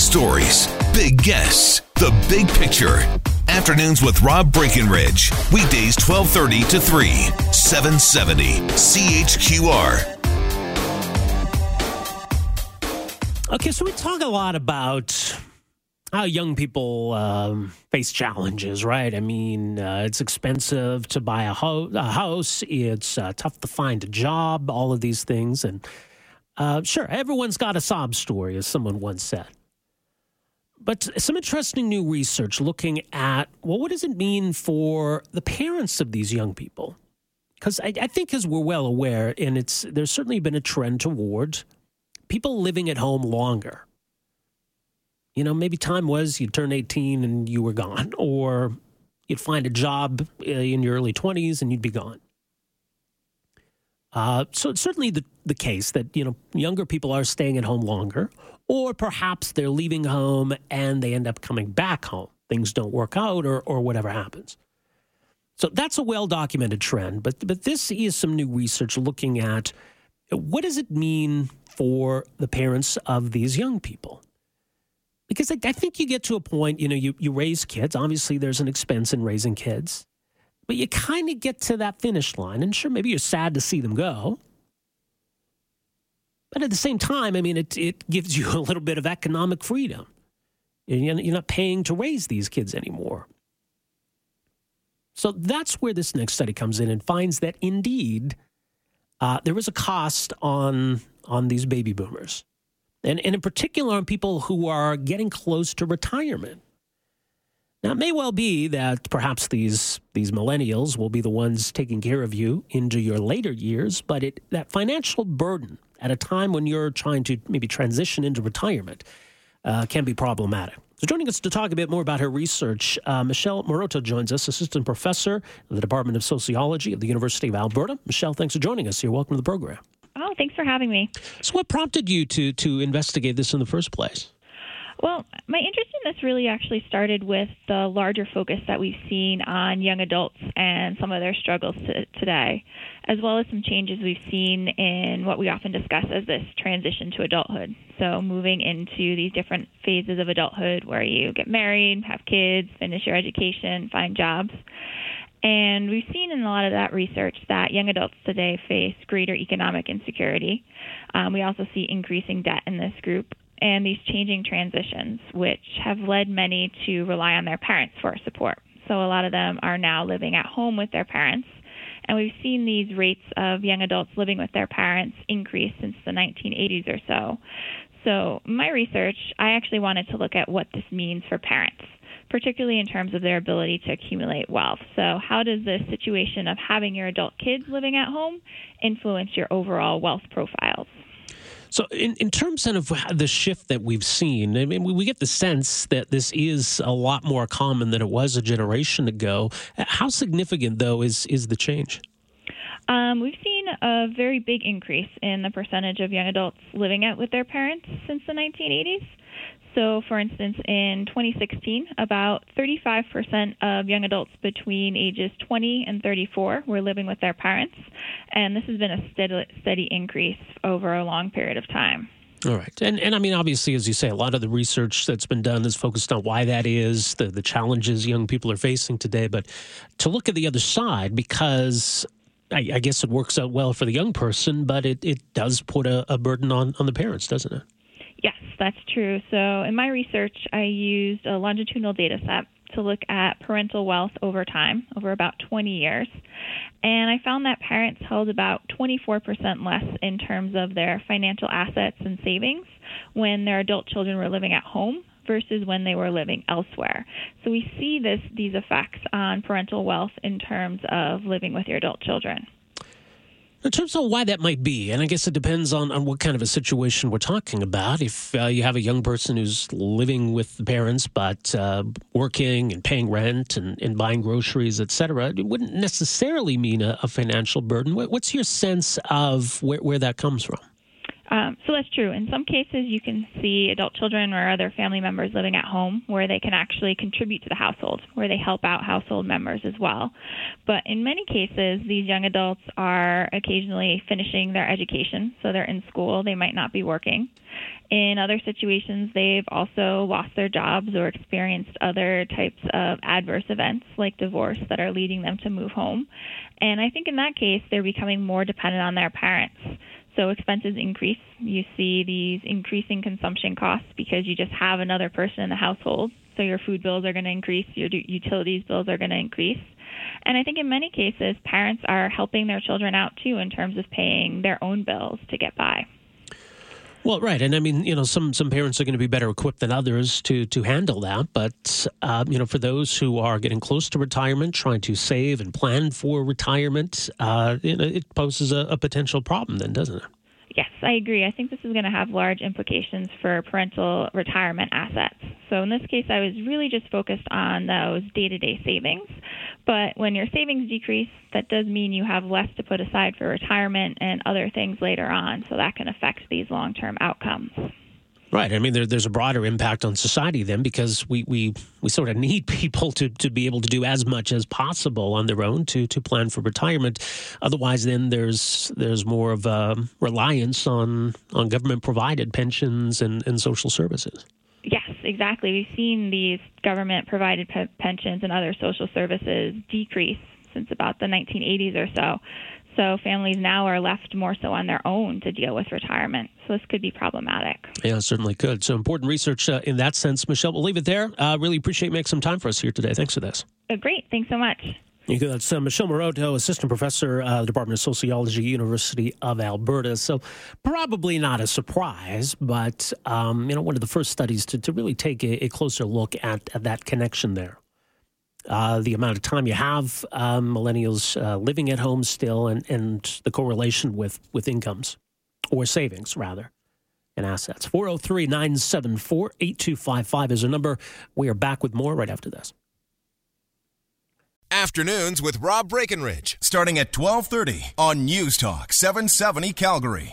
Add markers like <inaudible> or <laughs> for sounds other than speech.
stories, big guests, the big picture. Afternoons with Rob Breckenridge. Weekdays 1230 to 3, 770 CHQR. Okay, so we talk a lot about how young people um, face challenges, right? I mean, uh, it's expensive to buy a, ho- a house, it's uh, tough to find a job, all of these things. And uh, sure, everyone's got a sob story, as someone once said. But some interesting new research looking at well, what does it mean for the parents of these young people? Because I, I think, as we're well aware, and it's there's certainly been a trend toward people living at home longer you know, maybe time was you'd turn 18 and you were gone, <laughs> or you'd find a job uh, in your early 20s and you'd be gone. Uh, so it's certainly the, the case that, you know, younger people are staying at home longer, or perhaps they're leaving home and they end up coming back home. Things don't work out or, or whatever happens. So that's a well documented trend. But, but this is some new research looking at what does it mean for the parents of these young people? because I, I think you get to a point, you know, you, you raise kids. Obviously, there's an expense in raising kids, but you kind of get to that finish line. And sure, maybe you're sad to see them go. But at the same time, I mean, it, it gives you <laughs> a little bit of economic freedom. You're not paying to raise these kids anymore. So that's where this next study comes in and finds that indeed uh, there is a cost on on these baby boomers and, and in particular on people who are getting close to retirement. Now, it may well be that perhaps these, these millennials will be the ones taking care of you into your later years, but it, that financial burden at a time when you're trying to maybe transition into retirement uh, can be problematic. So, joining us to talk a bit more about her research, uh, Michelle Maroto joins us, assistant professor in the Department of Sociology of the University of Alberta. Michelle, thanks for joining us here. Welcome to the program. Oh, thanks for having me. So, what prompted you to to investigate this in the first place? Well, my interest in this really actually started with the larger focus that we've seen on young adults and some of their struggles to, today, as well as some changes we've seen in what we often discuss as this transition to adulthood. So, moving into these different phases of adulthood where you get married, have kids, finish your education, find jobs. And we've seen in a lot of that research that young adults today face greater economic insecurity. Um, we also see increasing debt in this group and these changing transitions, which have led many to rely on their parents for support. So a lot of them are now living at home with their parents. And we've seen these rates of young adults living with their parents increase since the 1980s or so. So, my research, I actually wanted to look at what this means for parents particularly in terms of their ability to accumulate wealth. So, how does the situation of having your adult kids living at home influence your overall wealth profiles? So, in, in terms of the shift that we've seen, I mean, we get the sense that this is a lot more common than it was a generation ago. How significant, though, is is the change? Um, we've seen a very big increase in the percentage of young adults living out with their parents since the 1980s. So, for instance, in 2016, about 35% of young adults between ages 20 and 34 were living with their parents, and this has been a steady, steady increase over a long period of time. All right. And and I mean obviously as you say a lot of the research that's been done is focused on why that is, the the challenges young people are facing today, but to look at the other side because I, I guess it works out well for the young person, but it, it does put a, a burden on, on the parents, doesn't it? That's true. So, in my research, I used a longitudinal data set to look at parental wealth over time, over about 20 years. And I found that parents held about 24% less in terms of their financial assets and savings when their adult children were living at home versus when they were living elsewhere. So we see this these effects on parental wealth in terms of living with your adult children. In terms of why that might be, and I guess it depends on, on what kind of a situation we're talking about. If uh, you have a young person who's living with the parents but uh, working and paying rent and, and buying groceries, et cetera, it wouldn't necessarily mean a, a financial burden. What's your sense of where, where that comes from? Um, so that's true. In some cases, you can see adult children or other family members living at home where they can actually contribute to the household, where they help out household members as well. But in many cases, these young adults are occasionally finishing their education, so they're in school, they might not be working. In other situations, they've also lost their jobs or experienced other types of adverse events like divorce that are leading them to move home. And I think in that case, they're becoming more dependent on their parents. So expenses increase. You see these increasing consumption costs because you just have another person in the household. So your food bills are going to increase, your utilities bills are going to increase. And I think in many cases, parents are helping their children out too in terms of paying their own bills to get by. Well, right, and I mean, you know, some some parents are going to be better equipped than others to to handle that. But uh, you know, for those who are getting close to retirement, trying to save and plan for retirement, uh, you know, it poses a, a potential problem, then, doesn't it? I agree. I think this is going to have large implications for parental retirement assets. So, in this case, I was really just focused on those day to day savings. But when your savings decrease, that does mean you have less to put aside for retirement and other things later on. So, that can affect these long term outcomes. Right. I mean, there, there's a broader impact on society then because we, we, we sort of need <laughs> people to, to be able to do as much as possible on their own to, to plan for retirement. Otherwise, then there's there's more of a reliance on, on government provided pensions and, and social services. Yes, exactly. We've seen these government provided pe- pensions and other social services decrease since about the 1980s or so. So families now are left more so on their own to deal with retirement. So this could be problematic. Yeah, certainly could. So important research uh, in that sense. Michelle, we'll leave it there. Uh, really appreciate making some time for us here today. Thanks for this. Uh, great. Thanks so much. You go that's uh, Michelle Maroto, assistant professor, uh, Department of Sociology, University of Alberta. So, probably not a surprise, but um, you know, one of the first studies to, to really take a, a closer look at, at that connection there uh, the amount of time you have um, millennials uh, living at home still, and, and the correlation with, with incomes or savings, rather, and assets. 403 974 8255 is a number. We are back with more right after this. Afternoons with Rob Breckenridge, starting at 1230 on News Talk 770 Calgary.